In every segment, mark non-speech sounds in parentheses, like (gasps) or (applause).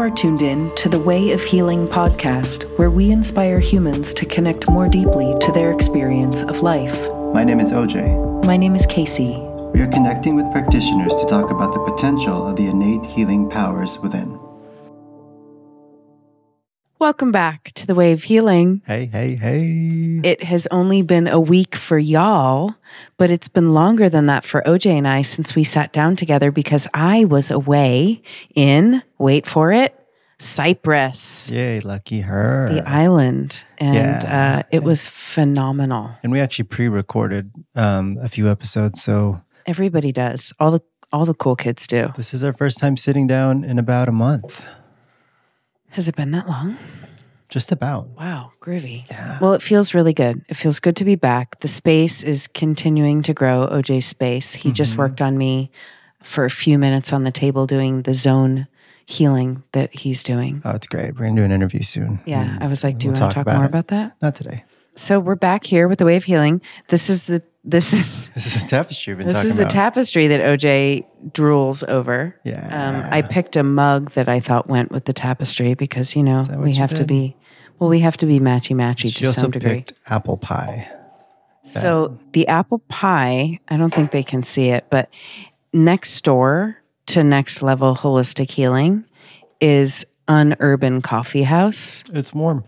are tuned in to the Way of Healing podcast, where we inspire humans to connect more deeply to their experience of life. My name is OJ. My name is Kasey. We are connecting with practitioners to talk about the potential of the innate healing powers within. Welcome back to the Way of Healing. Hey, hey, hey. It has only been a week for y'all, but it's been longer than that for OJ and I since we sat down together because I was away in, wait for it, Cyprus. Yay, lucky her. The island. And Yeah. uh, it was phenomenal. and we actually pre-recorded um, a few episodes, so Everybody does. All the all the cool kids do. this is our first time sitting down in about a month. Has it been that long? Just about. Wow, groovy. Yeah. Well, it feels really good. It feels good to be back. The space is continuing to grow. OJ's space. He just Mhm. worked on me for a few minutes on the table doing the zone healing that he's doing. Oh, it's great. We're gonna do an interview soon. Yeah, I was like, do you we'll want to talk about more it. about that? Not today. So we're back here with the way of healing. This is the this is (laughs) This is the tapestry we've been this is the about. tapestry that OJ drools over. Yeah. Um, I picked a mug that I thought went with the tapestry because you know we you have to be well, we have to be matchy matchy to some degree. picked apple pie. So the apple pie, I don't think they can see it, but next door to Next Level Holistic Healing is an urban coffee house. It's warm.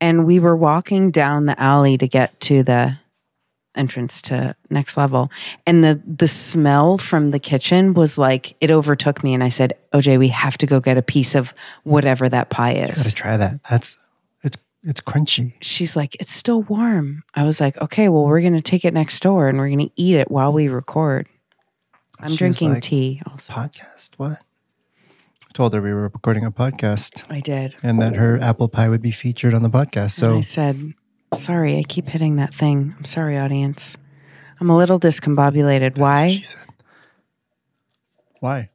And we were walking down the alley to get to the entrance to Next Level. And the the smell from the kitchen was like it overtook me and I said, OJ, we have to go get a piece of whatever that pie is." Gotta try that. That's it's it's crunchy. She's like, it's still warm. I was like, okay, well, we're going to take it next door and we're going to eat it while we record. I'm She drinking like, tea also. Podcast? What? Told her we were recording a podcast I did. and that her apple pie would be featured on the podcast. and I said, sorry, I keep hitting that thing. I'm sorry, audience. I'm a little discombobulated. That's what Why? she said. Why?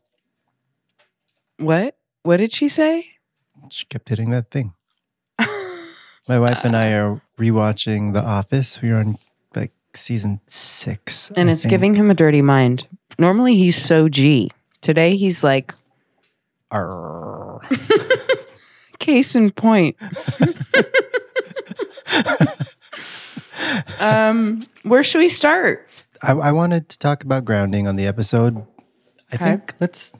What? What did she say? She kept hitting that thing. (laughs) My wife and I are rewatching The Office. We are on like season six. and I it's think. giving him a dirty mind. Normally he's so G. Today he's like. Case in point. (laughs) um, where should we start? I, I wanted to talk about grounding on the episode. I Okay. think let's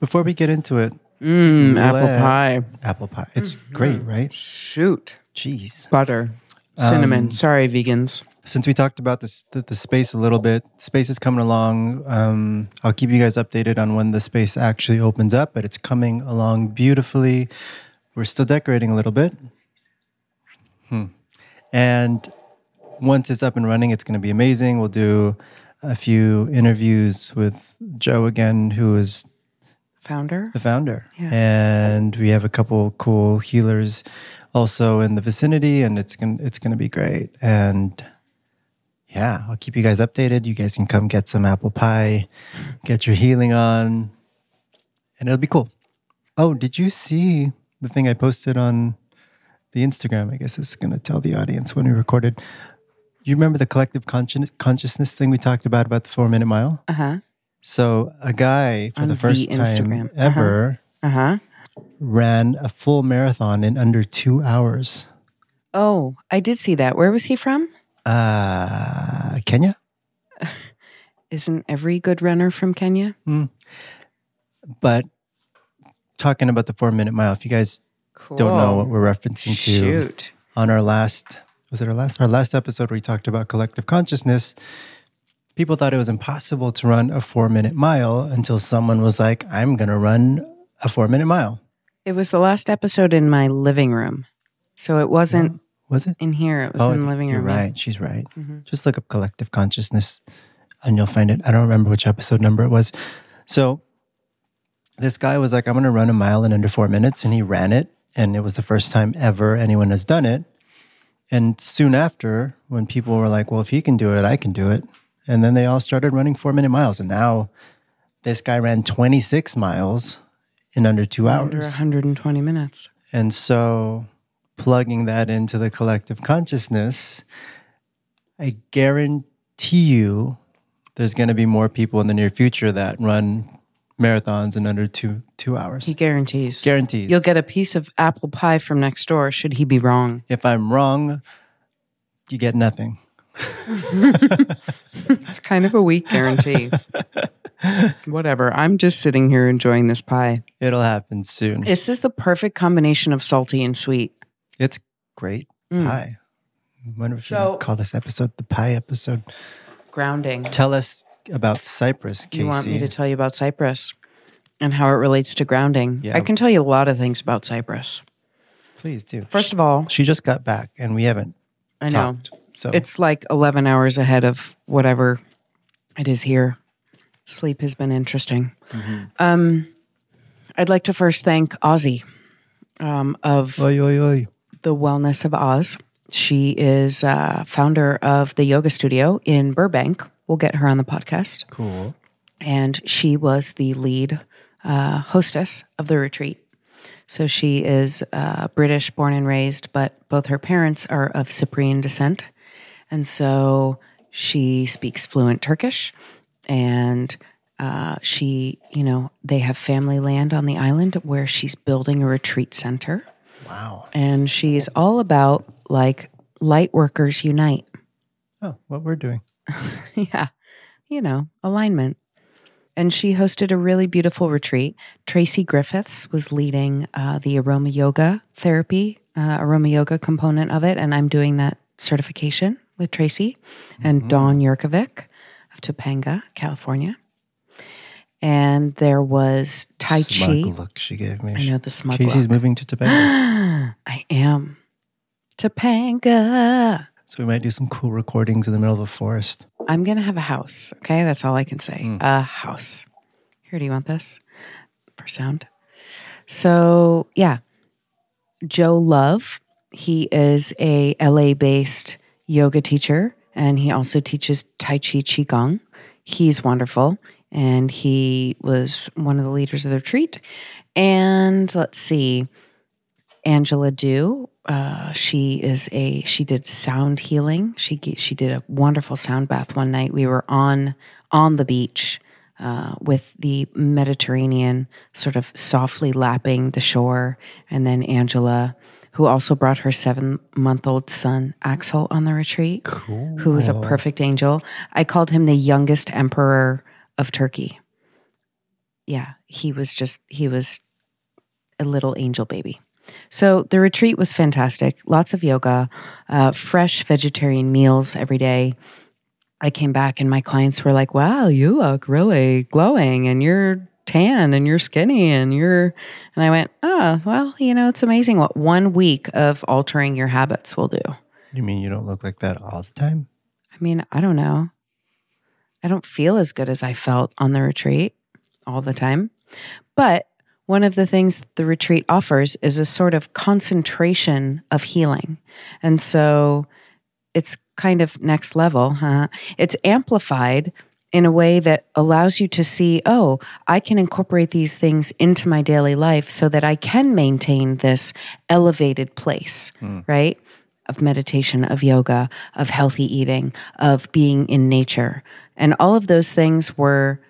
before we get into it. Mm, apple pie. Apple pie. It's Mm-hmm. great, right? Shoot. Jeez. Butter. Cinnamon. Um, Sorry, vegans. Since we talked about this the, the space a little bit space is coming along um, i'll keep you guys updated on when the space actually opens up but it's coming along beautifully we're still decorating a little bit hmm. and once it's up and running it's going to be amazing we'll do a few interviews with joe again who is Founder. the founder. Yeah. And we have a couple cool healers also in the vicinity and it's going to it's going to be great. And yeah, I'll keep you guys updated. You guys can come get some apple pie, get your healing on, and it'll be cool. Oh, did you see the thing I posted on the Instagram? I guess it's going to tell the audience when we recorded. You remember the collective consci- consciousness thing we talked about about the 4 minute mile? Uh huh. So, a guy for On the first time Uh-huh. ever Uh huh. ran a full marathon in under two hours. Oh, I did see that. Where was he from? Uh, Kenya? (laughs) Isn't every good runner from Kenya? But talking about the four minute mile, if you guys Cool. don't know what we're referencing to Shoot. on our last, was it our last? Our last episode where we talked about collective consciousness. People thought it was impossible to run a four minute mile until someone was like, I'm going to run a four minute mile. It was the last episode in my living room. So it wasn't Was it? in here. It was in the living you're room. right. She's right. Mhm. Just look up collective consciousness and you'll find it. I don't remember which episode number it was. So this guy was like, I'm going to run a mile in under four minutes. And he ran it. And it was the first time ever anyone has done it. And soon after, when people were like, well, if he can do it, I can do it. And then they all started running four minute miles. And now this guy ran 26 miles in under two hours Under hours. 120 minutes. And so, plugging that into the collective consciousness, I guarantee you there's going to be more people in the near future that run marathons in under two two hours. He guarantees. Guarantees. You'll get a piece of apple pie from next door should he be wrong. if I'm wrong, you get nothing. (laughs) It's kind of a weak guarantee. Whatever. I'm just sitting here enjoying this pie. It'll happen soon. This is the perfect combination of salty and sweet. It's great Mm. pie. I wonder if we So- should call this episode the pie episode. Grounding. Tell us about Cyprus, Kasey. You want me to tell you about Cyprus and how it relates to grounding? Yeah. I can tell you a lot of things about Cyprus. Please do. First of all, she just got back and we haven't I know talked. So it's like 11 hours ahead of whatever it is here. Sleep has been interesting. Mhm. Um, I'd like to first thank Ozzy um, of Oi, oi, oi. The Wellness of Oz. She is uh, founder of the yoga studio in Burbank. We'll get her on the podcast. Cool. and she was the lead uh, hostess of the retreat. So she is uh, British, born and raised, but both her parents are of Cyprian descent. And so she speaks fluent Turkish. And uh, she, you know, they have family land on the island where she's building a retreat center. Wow. And she's all about like light workers unite. Oh, what we're doing. (laughs) yeah, you know, alignment. And she hosted a really beautiful retreat. Tracy Griffiths was leading uh, the aroma yoga therapy, uh, aroma yoga component of it. And I'm doing that certification with Tracy and Dawn Yurkovic of Topanga, California. And there was Tai Chi. Smug look she gave me. I know the smug Kasey's look. moving to Topanga. (gasps) I am. Topanga. so we might do some cool recordings in the middle of a forest. I'm going to have a house. Okay. That's all I can say. Mm. A house. Here, do you want this for sound? So, yeah. Joe Love, he is a LA based yoga teacher and he also teaches Tai Chi Qigong. He's wonderful and he was one of the leaders of the retreat. And let's see, Angela Dew. Uh, she is a she did sound healing. She she did a wonderful sound bath one night. We were on on the beach uh, with the Mediterranean sort of softly lapping the shore, and then Angela, who also brought her seven month old son Axel on the retreat, Cool. who was a perfect angel. I called him the youngest emperor of Turkey. Yeah, he was just he was a little angel baby. So the retreat was fantastic. Lots of yoga, uh, fresh vegetarian meals every day. I came back and my clients were like, "Wow, you look really glowing, and you're tan, and you're skinny, and you're." And I went, "Oh, well, you know, it's amazing what one week of altering your habits will do." You mean you don't look like that all the time? I mean, I don't know. I don't feel as good as I felt on the retreat all the time. But one of the things the retreat offers is a sort of concentration of healing. And so it's kind of next level, huh? It's amplified in a way that allows you to see, oh, I can incorporate these things into my daily life so that I can maintain this elevated place, hmm. right? Of meditation, of yoga, of healthy eating, of being in nature. And all of those things were,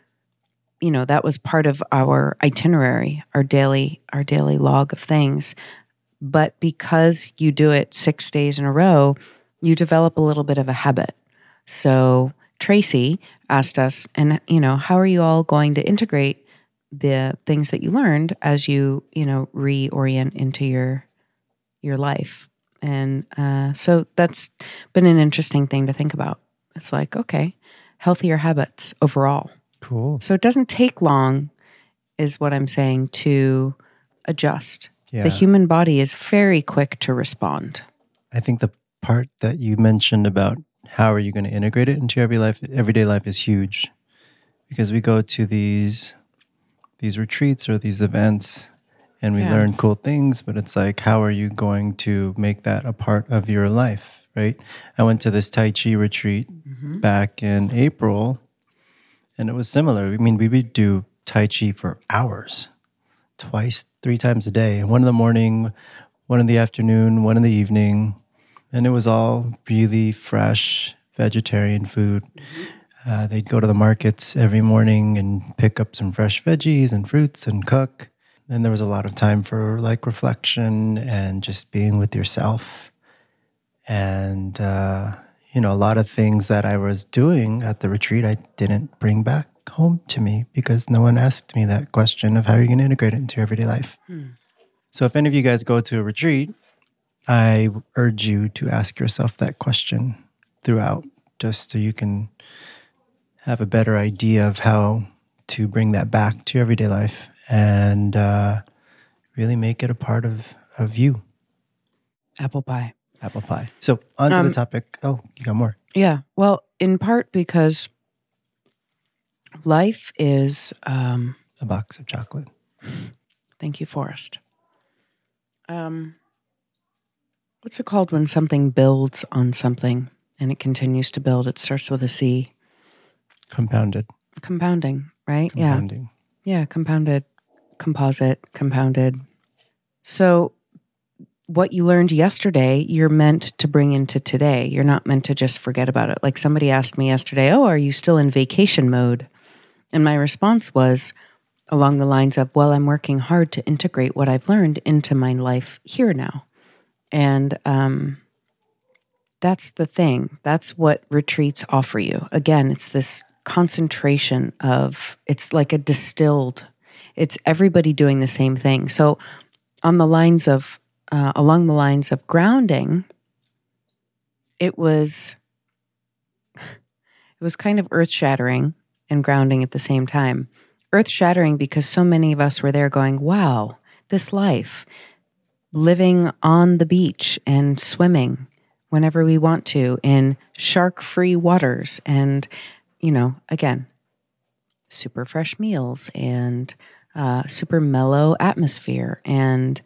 you know, that was part of our itinerary, our daily, our daily log of things. But because you do it six days in a row, you develop a little bit of a habit. So Tracy asked us, and you know, how are you all going to integrate the things that you learned as you, you know, reorient into your your life? And uh, so that's been an interesting thing to think about. It's like, okay, healthier habits overall. Cool. So it doesn't take long, is what I'm saying, to adjust. Yeah. The human body is very quick to respond. I think the part that you mentioned about how are you going to integrate it into your every life, everyday life is huge, because we go to these these retreats or these events, and we Yeah. learn cool things. But it's like, how are you going to make that a part of your life, right? I went to this Tai Chi retreat back in April, and it was similar. I mean, we would do Tai Chi for hours, twice, three times a day. One in the morning, one in the afternoon, one in the evening, and it was all really fresh vegetarian food. Uh, they'd go to the markets every morning and pick up some fresh veggies and fruits and cook. and there was a lot of time for like reflection and just being with yourself. And, uh, you know, a lot of things that I was doing at the retreat, I didn't bring back home to me because no one asked me that question of how are you going to integrate it into your everyday life. Hmm. So, if any of you guys go to a retreat, I urge you to ask yourself that question throughout, just so you can have a better idea of how to bring that back to your everyday life and uh, really make it a part of, of you. Apple pie. Apple pie. So, on to um, the topic. Oh, you got more. Yeah. Well, in part because life is um, a box of chocolate. Thank you, Forrest. Um, what's it called when something builds on something and it continues to build? It starts with a C. Compounded. Compounding, right? Compounding. Yeah. Yeah, compounded, composite, compounded. So, what you learned yesterday, you're meant to bring into today. You're not meant to just forget about it. Like somebody asked me yesterday, Oh, are you still in vacation mode? And my response was along the lines of, Well, I'm working hard to integrate what I've learned into my life here now. And um, that's the thing. That's what retreats offer you. Again, it's this concentration of, it's like a distilled, it's everybody doing the same thing. So, on the lines of, uh, along the lines of grounding, it was, it was kind of earth shattering and grounding at the same time. Earth shattering because so many of us were there going, wow, this life, living on the beach and swimming whenever we want to in shark free waters. And, you know, again, super fresh meals and uh, super mellow atmosphere and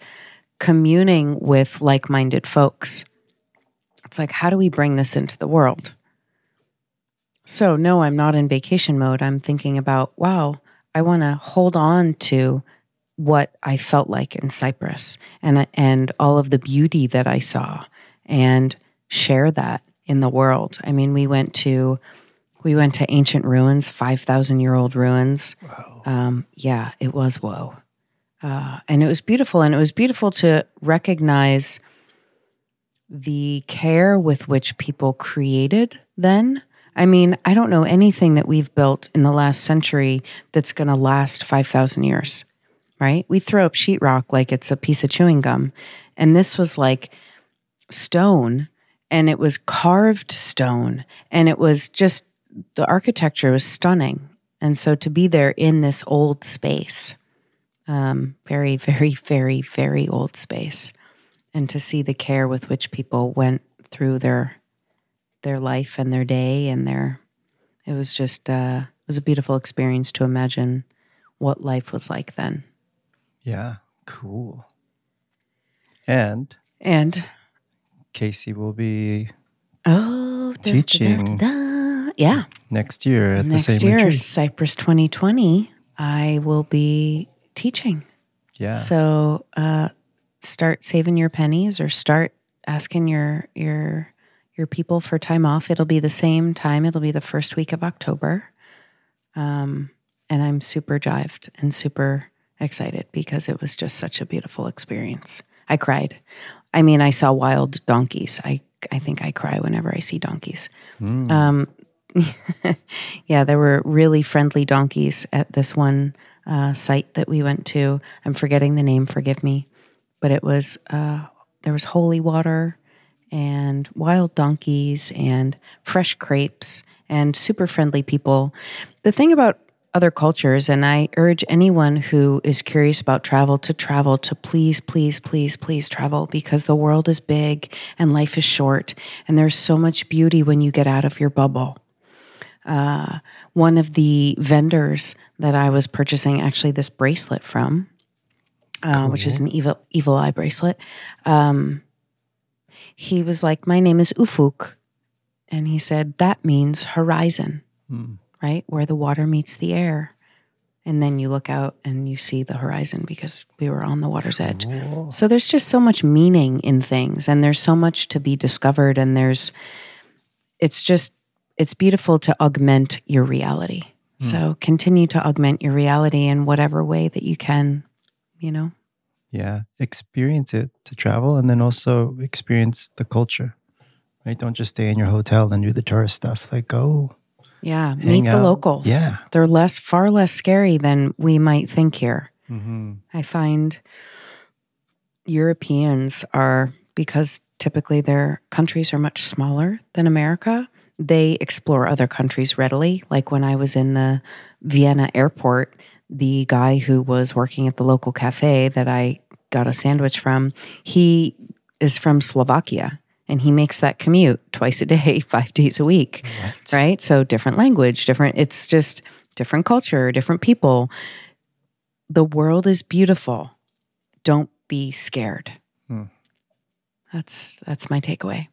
communing with like minded folks. It's like, how do we bring this into the world? So, no, I'm not in vacation mode. I'm thinking about, wow, I want to hold on to what I felt like in Cyprus and and all of the beauty that I saw and share that in the world. I mean, we went to we went to ancient ruins, five thousand year old ruins. Wow. Um, yeah, it was whoa, uh, and it was beautiful. And it was beautiful to recognize the care with which people created then. I mean, I don't know anything that we've built in the last century that's going to last 5,000 years right? We throw up sheetrock like it's a piece of chewing gum. And this was like stone and it was carved stone and it was just the architecture was stunning. And so to be there in this old space, um, very, very, very, very old space, and to see the care with which people went through their their life and their day and their it was just uh, it was a beautiful experience to imagine what life was like then. Yeah, cool. And and Kasey will be oh teaching. Da, da, da, yeah, next year at next the same year, retreat. Cyprus 2020. I will be teaching. Yeah. So uh, start saving your pennies or start asking your your your people for time off. It'll be the same time. It'll be the first week of October. Um, and I'm super jived and super excited because it was just such a beautiful experience. I cried. I mean, I saw wild donkeys. I I think I cry whenever I see donkeys. Mm. Um, (laughs) yeah, there were really friendly donkeys at this one uh, site that we went to. I'm forgetting the name. Forgive me, but it was uh, there was holy water and wild donkeys and fresh crepes and super friendly people. The thing about other cultures. And I urge anyone who is curious about travel to travel, to please, please, please, please travel because the world is big and life is short. And there's so much beauty when you get out of your bubble. Uh, one of the vendors that I was purchasing actually this bracelet from, uh, cool. which is an evil evil eye bracelet. Um, he was like, "My name is Ufuk," and he said that means horizon. Hmm right? Where the water meets the air. And then you look out and you see the horizon because we were on the water's edge. Cool. So there's just so much meaning in things and there's so much to be discovered. And there's, it's just, it's beautiful to augment your reality. Mm. So continue to augment your reality in whatever way that you can you know? Yeah. Experience it to travel and then also experience the culture. Right? Don't just stay in your hotel and do the tourist stuff. Like go Yeah. Meet the out. locals. Yeah. They're less, far less scary than we might think here. mm-hmm. I find Europeans are, because typically their countries are much smaller than America, they explore other countries readily. Like when I was in the Vienna airport, the guy who was working at the local cafe that I got a sandwich from, he is from Slovakia and he makes that commute twice a day, (laughs) five days a week What? right? So different language, different, it's just different culture, different people. The world is beautiful. Don't be scared. Hmm. That's that's my takeaway.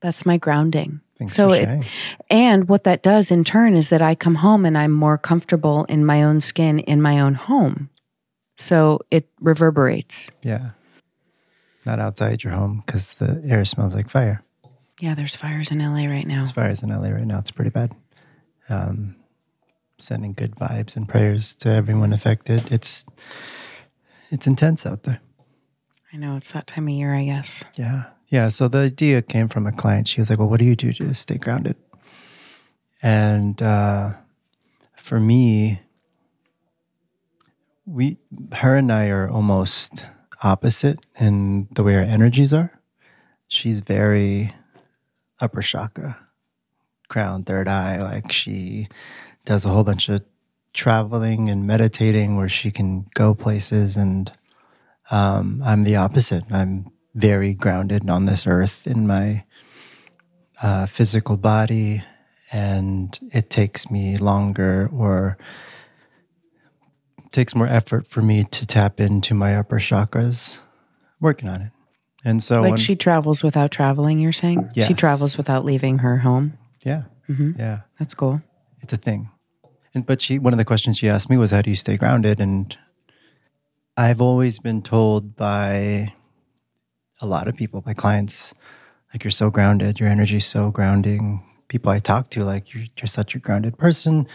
That's my grounding. Thanks so it and what that does in turn is that I come home and I'm more comfortable in my own skin in my own home. So it reverberates. Yeah. Not outside your home because the air smells like fire. Yeah, there's fires in LA right now. There's fires in LA right now. It's pretty bad. Um, sending good vibes and prayers to everyone affected. It's it's intense out there. I know it's that time of year, I guess. Yeah. Yeah. So the idea came from a client. She was like, Well, what do you do to stay grounded? And uh, for me, we, her and I are almost opposite in the way our energies are. She's very upper chakra, crown, third eye. Like she does a whole bunch of traveling and meditating where she can go places and um, I'm the opposite. I'm very grounded on this earth in my uh, physical body, and it takes me longer or takes more effort for me to tap into my upper chakras. Working on it, and so like when- she travels without traveling, you're saying? She travels without leaving her home. yeah, hmm yeah, That's cool. it's a thing. And but she one of the questions she asked me was how do you stay grounded and I've always been told by a lot of people, my clients, like you're so grounded, your energy's so grounding. People I talk to, like you're, you're such a grounded person.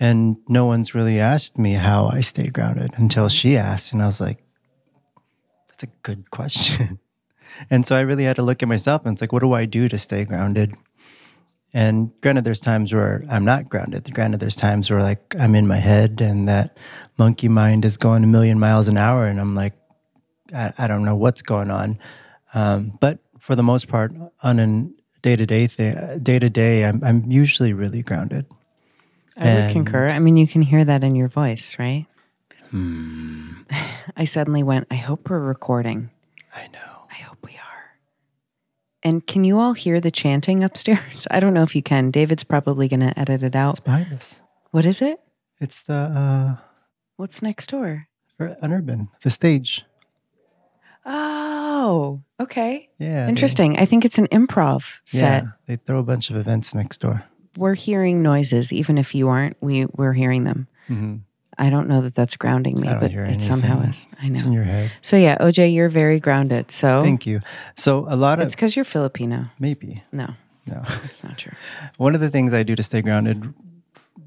And no one's really asked me how I stay grounded until she asked. And I was like, that's a good (laughs) question. and so I really had to look at myself and it's like, what do I do to stay grounded? And granted, there's times where I'm not grounded. Granted, there's times where like I'm in my head and that monkey mind is going a million miles an hour, and I'm like, I, I don't know what's going on. Um, but for the most part, on a day to day thing, day to day, I'm I'm usually really grounded. I would concur. I mean, you can hear that in your voice, right? Hmm, (sighs) I suddenly went, I hope we're recording. I know. I hope we are. And can you all hear the chanting upstairs? (laughs) I don't know if you can. David's probably going to edit it out. It's behind us. What is it? It's the uh, What's next door? an urban, the stage. Oh, okay. Yeah, they- Interesting. I think it's an improv set. Yeah, they throw a bunch of events next door. We're hearing noises, even if you aren't. We we're hearing them. hmm I don't know that that's grounding me, but it somehow is. I know. It's in your head. So yeah, OJ, you're very grounded. So Thank you. So a lot of it's because you're Filipino. maybe No, no. (laughs) that's not true. (laughs) One of the things I do to stay grounded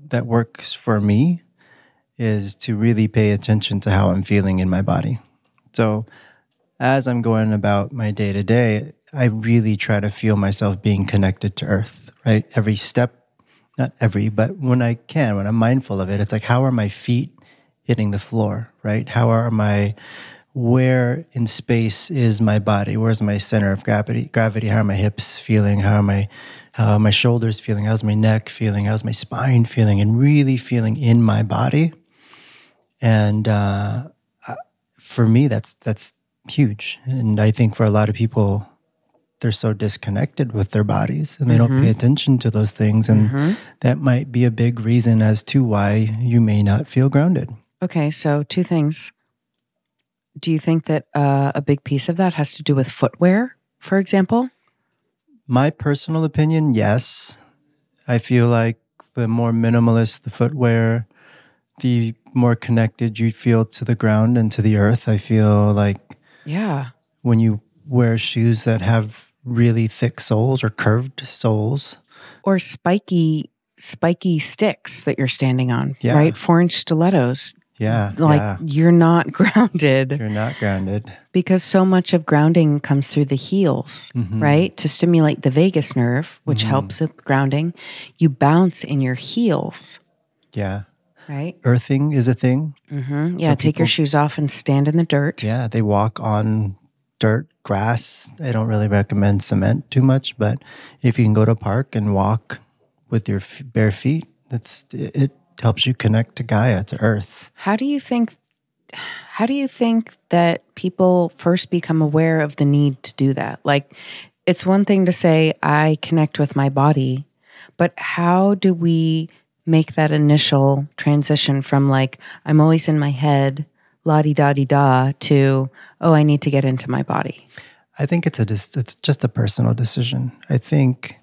that works for me is to really pay attention to how I'm feeling in my body. So, as I'm going about my day to day, I really try to feel myself being connected to earth, right? Every step, not every, but when I can, when I'm mindful of it, it's like, how are my feet hitting the floor, right? How are my, where in space is my body? Where's my center of gravity? Gravity. How are my hips feeling? How are my, how are my shoulders feeling? How's my neck feeling? How's my spine feeling? And really feeling in my body. And uh, for me, that's that's huge. And I think for a lot of people, they're so disconnected with their bodies and they don't pay attention to those things. And that might be a big reason as to why you may not feel grounded. Okay, so two things. Do you think that uh, a big piece of that has to do with footwear, for example? My personal opinion, yes. I feel like the more minimalist the footwear, the more connected you feel to the ground and to the earth. I feel like Yeah. when you wear shoes that have really thick soles or curved soles, Or spiky, spiky sticks that you're standing on, Yeah. right? Four inch stilettos. Yeah. Like yeah. you're not (laughs) grounded You're not grounded. because so much of grounding comes through the heels, Mm-hmm. right? To stimulate the vagus nerve, which helps with grounding, you bounce in your heels, Yeah. Right? Earthing is a thing. hmm Yeah, take your shoes off and stand in the dirt. Yeah. They walk on dirt, grass. I don't really recommend cement too much, but if you can go to a park and walk with your f- bare feet, that's it helps you connect to Gaia, to Earth. How do you think how do you think that people first become aware of the need to do that? Like it's one thing to say I connect with my body, but how do we make that initial transition from like I'm always in my head, la di da di da to oh I need to get into my body. I think it's a dis- it's just a personal decision. I think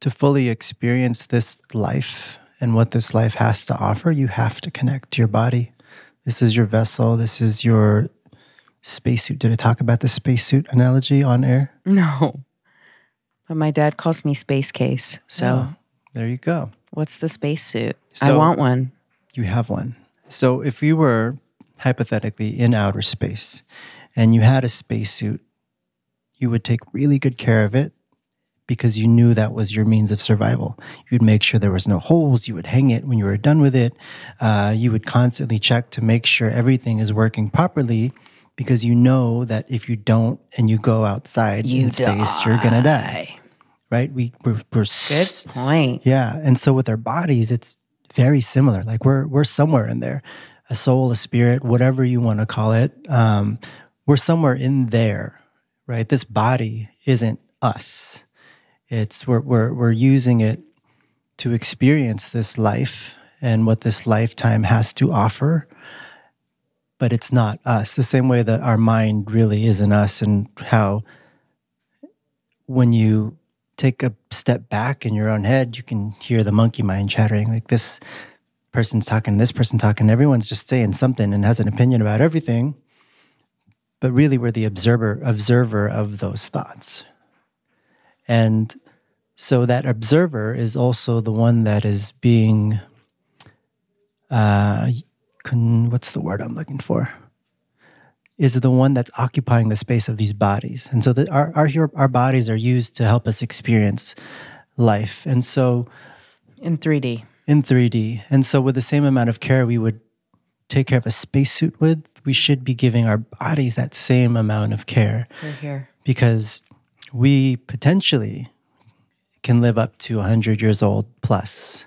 to fully experience this life and what this life has to offer, you have to connect to your body. This is your vessel. This is your spacesuit. Did I talk about the spacesuit analogy on air? No. But my dad calls me space case. So oh. There you go. what's the space suit? I want one. You have one. So if you were hypothetically in outer space and you had a spacesuit, you would take really good care of it because you knew that was your means of survival. You'd make sure there was no holes. You would hang it when you were done with it. Uh, you would constantly check to make sure everything is working properly because you know that if you don't and you go outside in space, you're gonna die. Right? We we're, we're Good point. yeah, and so with our bodies, it's very similar. Like we're we're somewhere in there, a soul, a spirit, whatever you want to call it. Um, we're somewhere in there, right? This body isn't us. It's we're we're we're using it to experience this life and what this lifetime has to offer. But it's not us. The same way that our mind really isn't us, and how when you take a step back in your own head, you can hear the monkey mind chattering like this person's talking, this person talking. Everyone's just saying something and has an opinion about everything. But really, we're the observer observer of those thoughts. And so that observer is also the one that is being uh what's the word I'm looking for? Is the one that's occupying the space of these bodies. And so the, our, our, our bodies are used to help us experience life. And so In 3D. in 3D. And so with the same amount of care we would take care of a spacesuit with, we should be giving our bodies that same amount of care We're here. because we potentially can live up to 100 years old plus.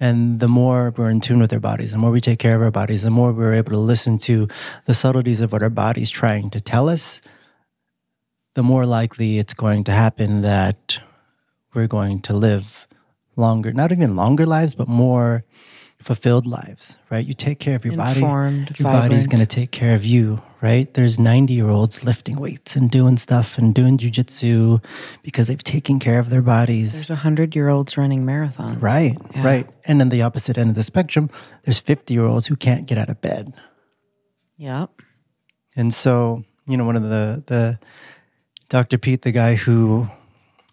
And the more we're in tune with our bodies, the more we take care of our bodies, the more we're able to listen to the subtleties of what our body's trying to tell us, the more likely it's going to happen that we're going to live longer, not even longer lives, but more fulfilled lives, right? You take care of your body, Informed, your body's going to take care of you, right? There's 90 year olds lifting weights and doing stuff and doing jujitsu because they've taken care of their bodies. There's hundred year olds running marathons. Right, Yeah. right. And on the opposite end of the spectrum, there's 50 year olds who can't get out of bed. Yep. And so, you know, one of the, the Dr. Pete, the guy who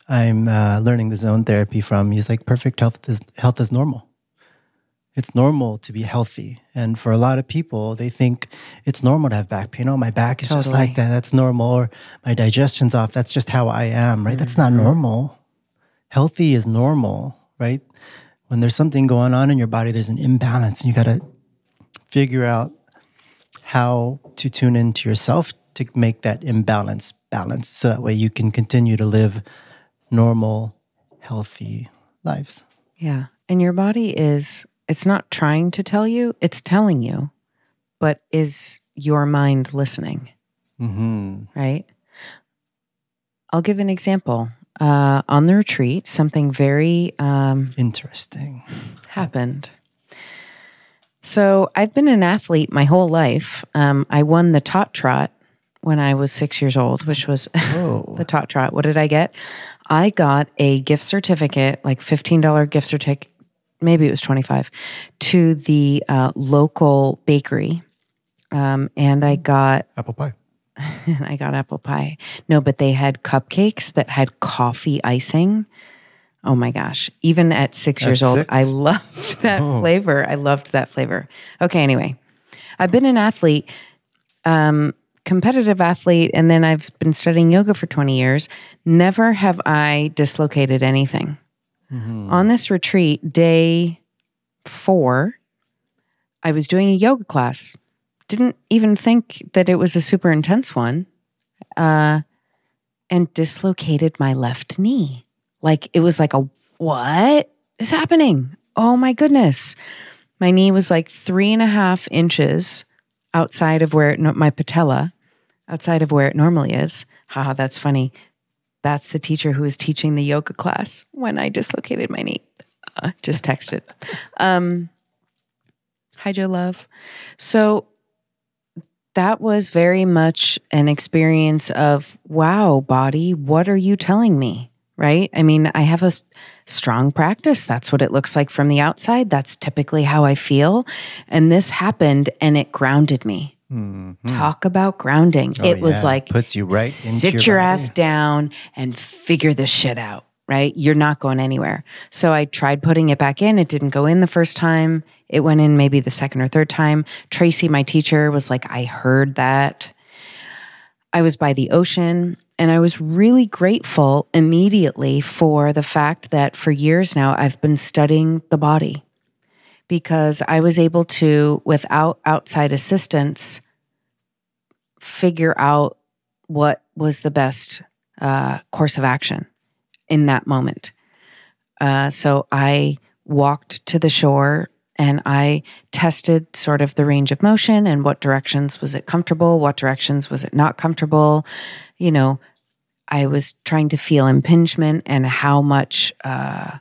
I'm uh, learning the zone therapy from, he's like, perfect health is, health is normal. It's normal to be healthy. And for a lot of people, they think it's normal to have back pain. Oh, my back is just like that. That's normal. Or my digestion's off. That's just how I am, right? That's not Mm-hmm. normal. Healthy is normal, right? When there's something going on in your body, there's an imbalance, and you got to figure out how to tune into yourself to make that imbalance balance so that way you can continue to live normal, healthy lives. Yeah. And your body is, it's not trying to tell you, it's telling you, but is your mind listening? Mm-hmm. Right. I'll give an example. Uh, on the retreat, something very um, Interesting. happened. So I've been an athlete my whole life. Um, I won the tot trot when I was six years old, which was (laughs) Oh, the tot trot. What did I get? I got a gift certificate, like fifteen dollar gift certificate, maybe it was twenty five, to the uh, local bakery, um, and I got apple pie. And (laughs) I got apple pie. No, but they had cupcakes that had coffee icing Oh my gosh. Even at six At years old. I loved (laughs) that Oh. flavor. I loved that flavor. Okay, anyway. I've been an athlete, um, competitive athlete, and then I've been studying yoga for 20 years. Never have I dislocated anything. On this retreat, day four, I was doing a yoga class. Didn't even think that it was a super intense one. Uh, and dislocated my left knee. Like it was like a what is happening? Oh my goodness. My knee was like three and a half inches outside of where it, my patella, outside of where it normally is. Haha, that's funny. That's the teacher who was teaching the yoga class when I dislocated my knee. Uh, just texted. Um, hi, Joe Love. So that was very much an experience of, wow, body, what are you telling me? Right? I mean, I have a s- strong practice. That's what it looks like from the outside. That's typically how I feel. And this happened and it grounded me. Mm-hmm. Talk about grounding. Oh, it was yeah. like, Puts you right sit your your ass down and figure this shit out, right? You're not going anywhere. So I tried putting it back in. It didn't go in the first time. It went in maybe the second or third time. Tracy, my teacher, was like, I heard that. I was by the ocean and I was really grateful immediately for the fact that for years now I've been studying the body because I was able to, without outside assistance, figure out what was the best uh, course of action in that moment. Uh, so I walked to the shore and I tested sort of the range of motion and what directions was it comfortable, what directions was it not comfortable. You know, I was trying to feel impingement and how much. Uh,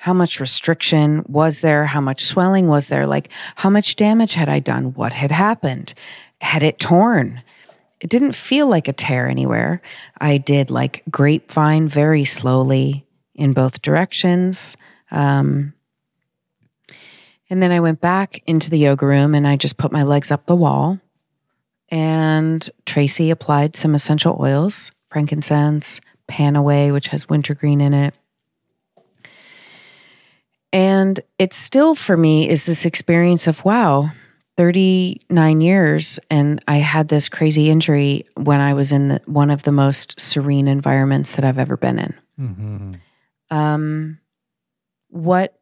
how much restriction was there? How much swelling was there? Like, how much damage had I done? What had happened? Had it torn? It didn't feel like a tear anywhere. I did like grapevine very slowly in both directions. Um, and then I went back into the yoga room and I just put my legs up the wall. And Tracy applied some essential oils, frankincense, PanAway, which has wintergreen in it. And it still for me is this experience of wow, 39 years and I had this crazy injury when I was in the, one of the most serene environments that I've ever been in. Mhm. Um, what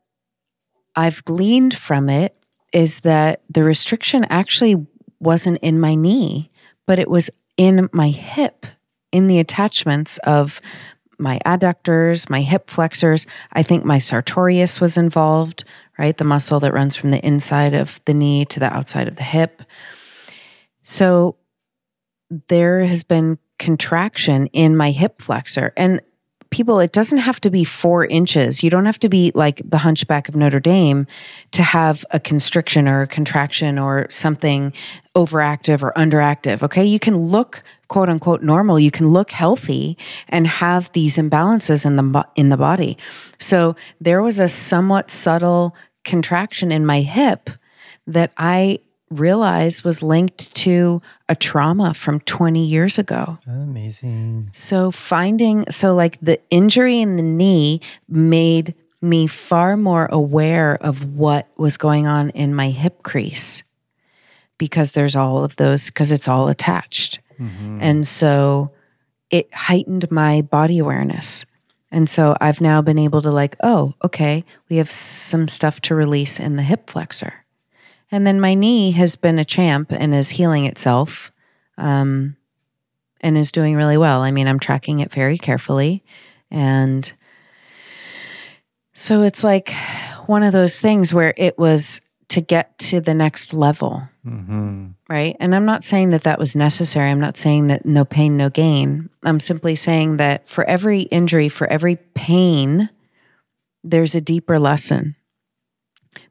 I've gleaned from it is that the restriction actually wasn't in my knee, but it was in my hip, in the attachments of my adductors, my hip flexors. I think my sartorius was involved, right? The muscle that runs from the inside of the knee to the outside of the hip. So there has been contraction in my hip flexor. And people, it doesn't have to be four inches. You don't have to be like the hunchback of Notre Dame to have a constriction or a contraction or something overactive or underactive. Okay. You can look quote unquote normal. You can look healthy and have these imbalances in the, in the body. So there was a somewhat subtle contraction in my hip that I realized was linked to a trauma from 20 years ago. Amazing. So finding so like the injury in the knee made me far more aware of what was going on in my hip crease because there's all of those because it's all attached. Mm-hmm. And so it heightened my body awareness. And so I've now been able to like, oh, okay, we have some stuff to release in the hip flexor. And then my knee has been a champ and is healing itself um, and is doing really well. I mean, I'm tracking it very carefully. And so it's like one of those things where it was to get to the next level, hmm right? And I'm not saying that that was necessary. I'm not saying that no pain, no gain. I'm simply saying that for every injury, for every pain, there's a deeper lesson.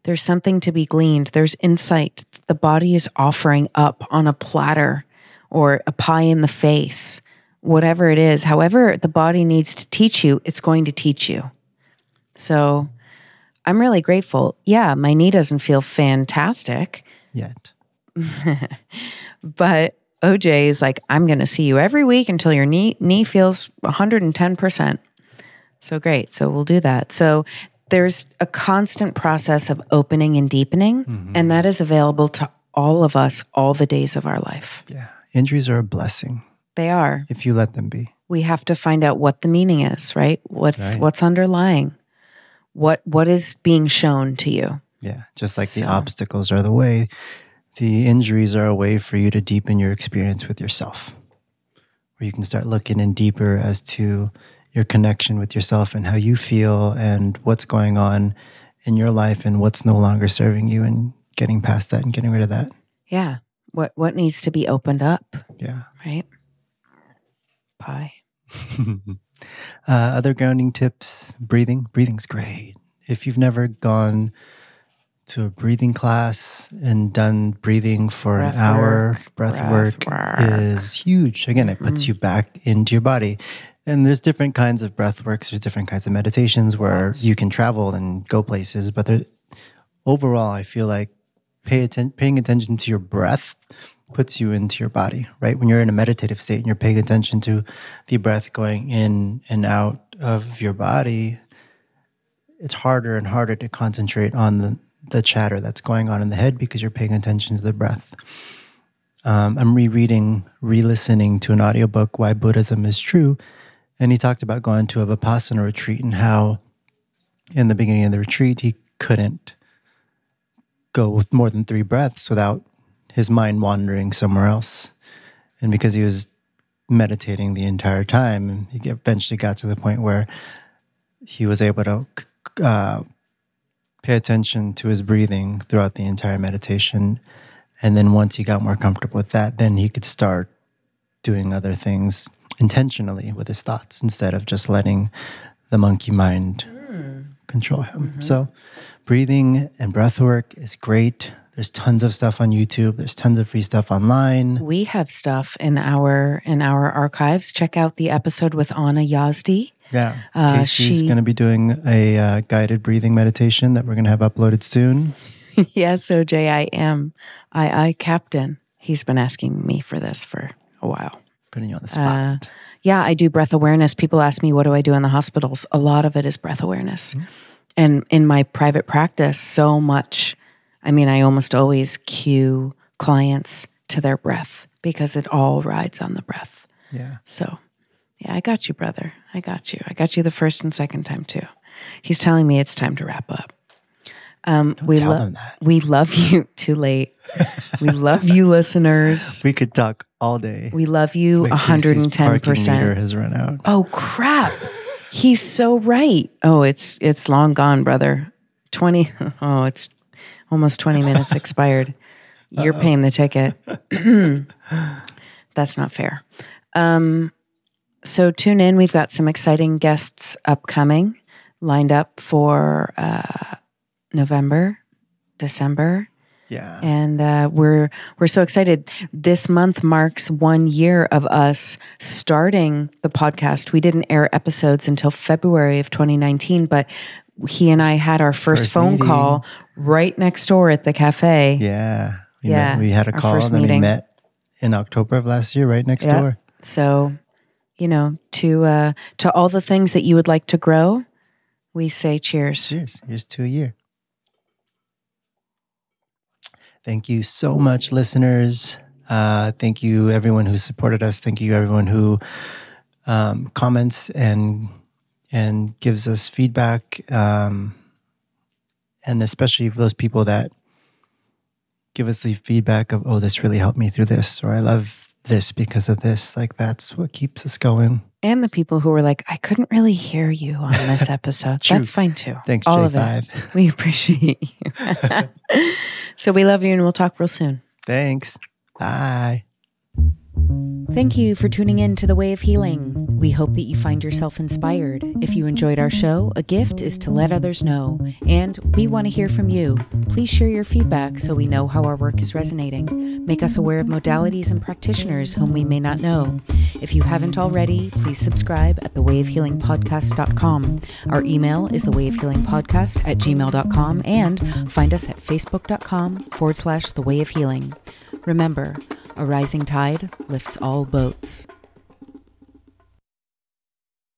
There's something to be gleaned. There's insight the body is offering up on a platter or a pie in the face, whatever it is. However, the body needs to teach you, it's going to teach you. So I'm really grateful. Yeah, my knee doesn't feel fantastic, Yet. (laughs) but OJ is like, I'm going to see you every week until your knee knee feels 110%. So great. So we'll do that. So there's a constant process of opening and deepening, mm-hmm. and that is available to all of us all the days of our life. Yeah. Injuries are a blessing They are. if you let them be. We have to find out what the meaning is, right? What's Right. what's underlying? What what is being shown to you? Yeah. Just like So- the obstacles are the way, the injuries are a way for you to deepen your experience with yourself, where you can start looking in deeper as to your connection with yourself and how you feel and what's going on in your life and what's no longer serving you and getting past that and getting rid of that. Yeah. What what needs to be opened up, Yeah. right? Pie. (laughs) uh, other grounding tips breathing. Breathing's great. If you've never gone to a breathing class and done breathing for Breath an hour, work, breath, breath work, work. is huge. Again, it puts you back into your body. And there's different kinds of breath works, there's different kinds of meditations where you can travel and go places. But there, overall, I feel like pay atten- paying attention to your breath puts you into your body, right? When you're in a meditative state and you're paying attention to the breath going in and out of your body, it's harder and harder to concentrate on the, the chatter that's going on in the head because you're paying attention to the breath. Um, I'm rereading, re listening to an audiobook, Why Buddhism is True. And he talked about going to a Vipassana retreat and how in the beginning of the retreat, he couldn't go with more than three breaths without his mind wandering somewhere else. And because he was meditating the entire time, he eventually got to the point where he was able to uh, pay attention to his breathing throughout the entire meditation. And then once he got more comfortable with that, then he could start doing other things intentionally with his thoughts instead of just letting the monkey mind control him. So, breathing and breath work is great. There's tons of stuff on YouTube. There's tons of free stuff online. We have stuff in our in our archives. Check out the episode with Anna Yazdi. Yeah. Uh, Kasey's going to be doing a uh, guided breathing meditation that we're going to have uploaded soon. (laughs) yes, OJ, I am. I I captain. He's been asking me for this for a while. Putting you on the spot. Uh, Yeah, I do breath awareness. People ask me, what do I do in the hospitals? A lot of it is breath awareness. And in my private practice, so much, I mean, I almost always cue clients to their breath because it all rides on the breath. yeah. So, yeah, I got you, brother. I got you. I got you the first and second time too. He's telling me it's time to wrap up. Um, we tell lo- them that. we love you. Too late. we love you, (laughs) listeners. We could talk all day. We love you But a Kasey's hundred and ten parking meter percent. has run out. Oh crap! He's so right. Oh, it's it's long gone, brother. Twenty. (laughs) Oh, it's almost twenty minutes expired. You're paying the ticket. (laughs) (clears throat) That's not fair. Um, so tune in. We've got some exciting guests upcoming, lined up for uh, November, December. Yeah. and uh, we're we're so excited. This month marks one year of us starting the podcast. We didn't air episodes until February of 2019, but he and I had our first, First phone meeting. call right next door at the cafe. Yeah. We, Yeah, met, we had a call and then we met in October of last year, right next Yep. door. So, you know, to uh, to all the things that you would like to grow, we say cheers. Cheers. Here's to a year. Thank you so much, listeners. Uh, thank you, everyone who supported us. Thank you, everyone who um, comments and and gives us feedback, um, and especially for those people that give us the feedback of, "Oh, this really helped me through this," or "I love this because of this." Like that's what keeps us going. And the people who were like, I couldn't really hear you on this (laughs) episode. That's fine too. Thanks, all of J5. it. (laughs) We appreciate you. (laughs) so we love you and we'll talk real soon. Thanks. Bye. Thank you for tuning in to The Way of Healing. We hope that you find yourself inspired. If you enjoyed our show, a gift is to let others know. And we want to hear from you. Please share your feedback so we know how our work is resonating. Make us aware of modalities and practitioners whom we may not know. If you haven't already, please subscribe at thewayofhealingpodcast.com. Our email is thewayofhealingpodcast at gmail.com and find us at facebook.com forward slash the way of healing. Remember, a rising tide lifts all boats.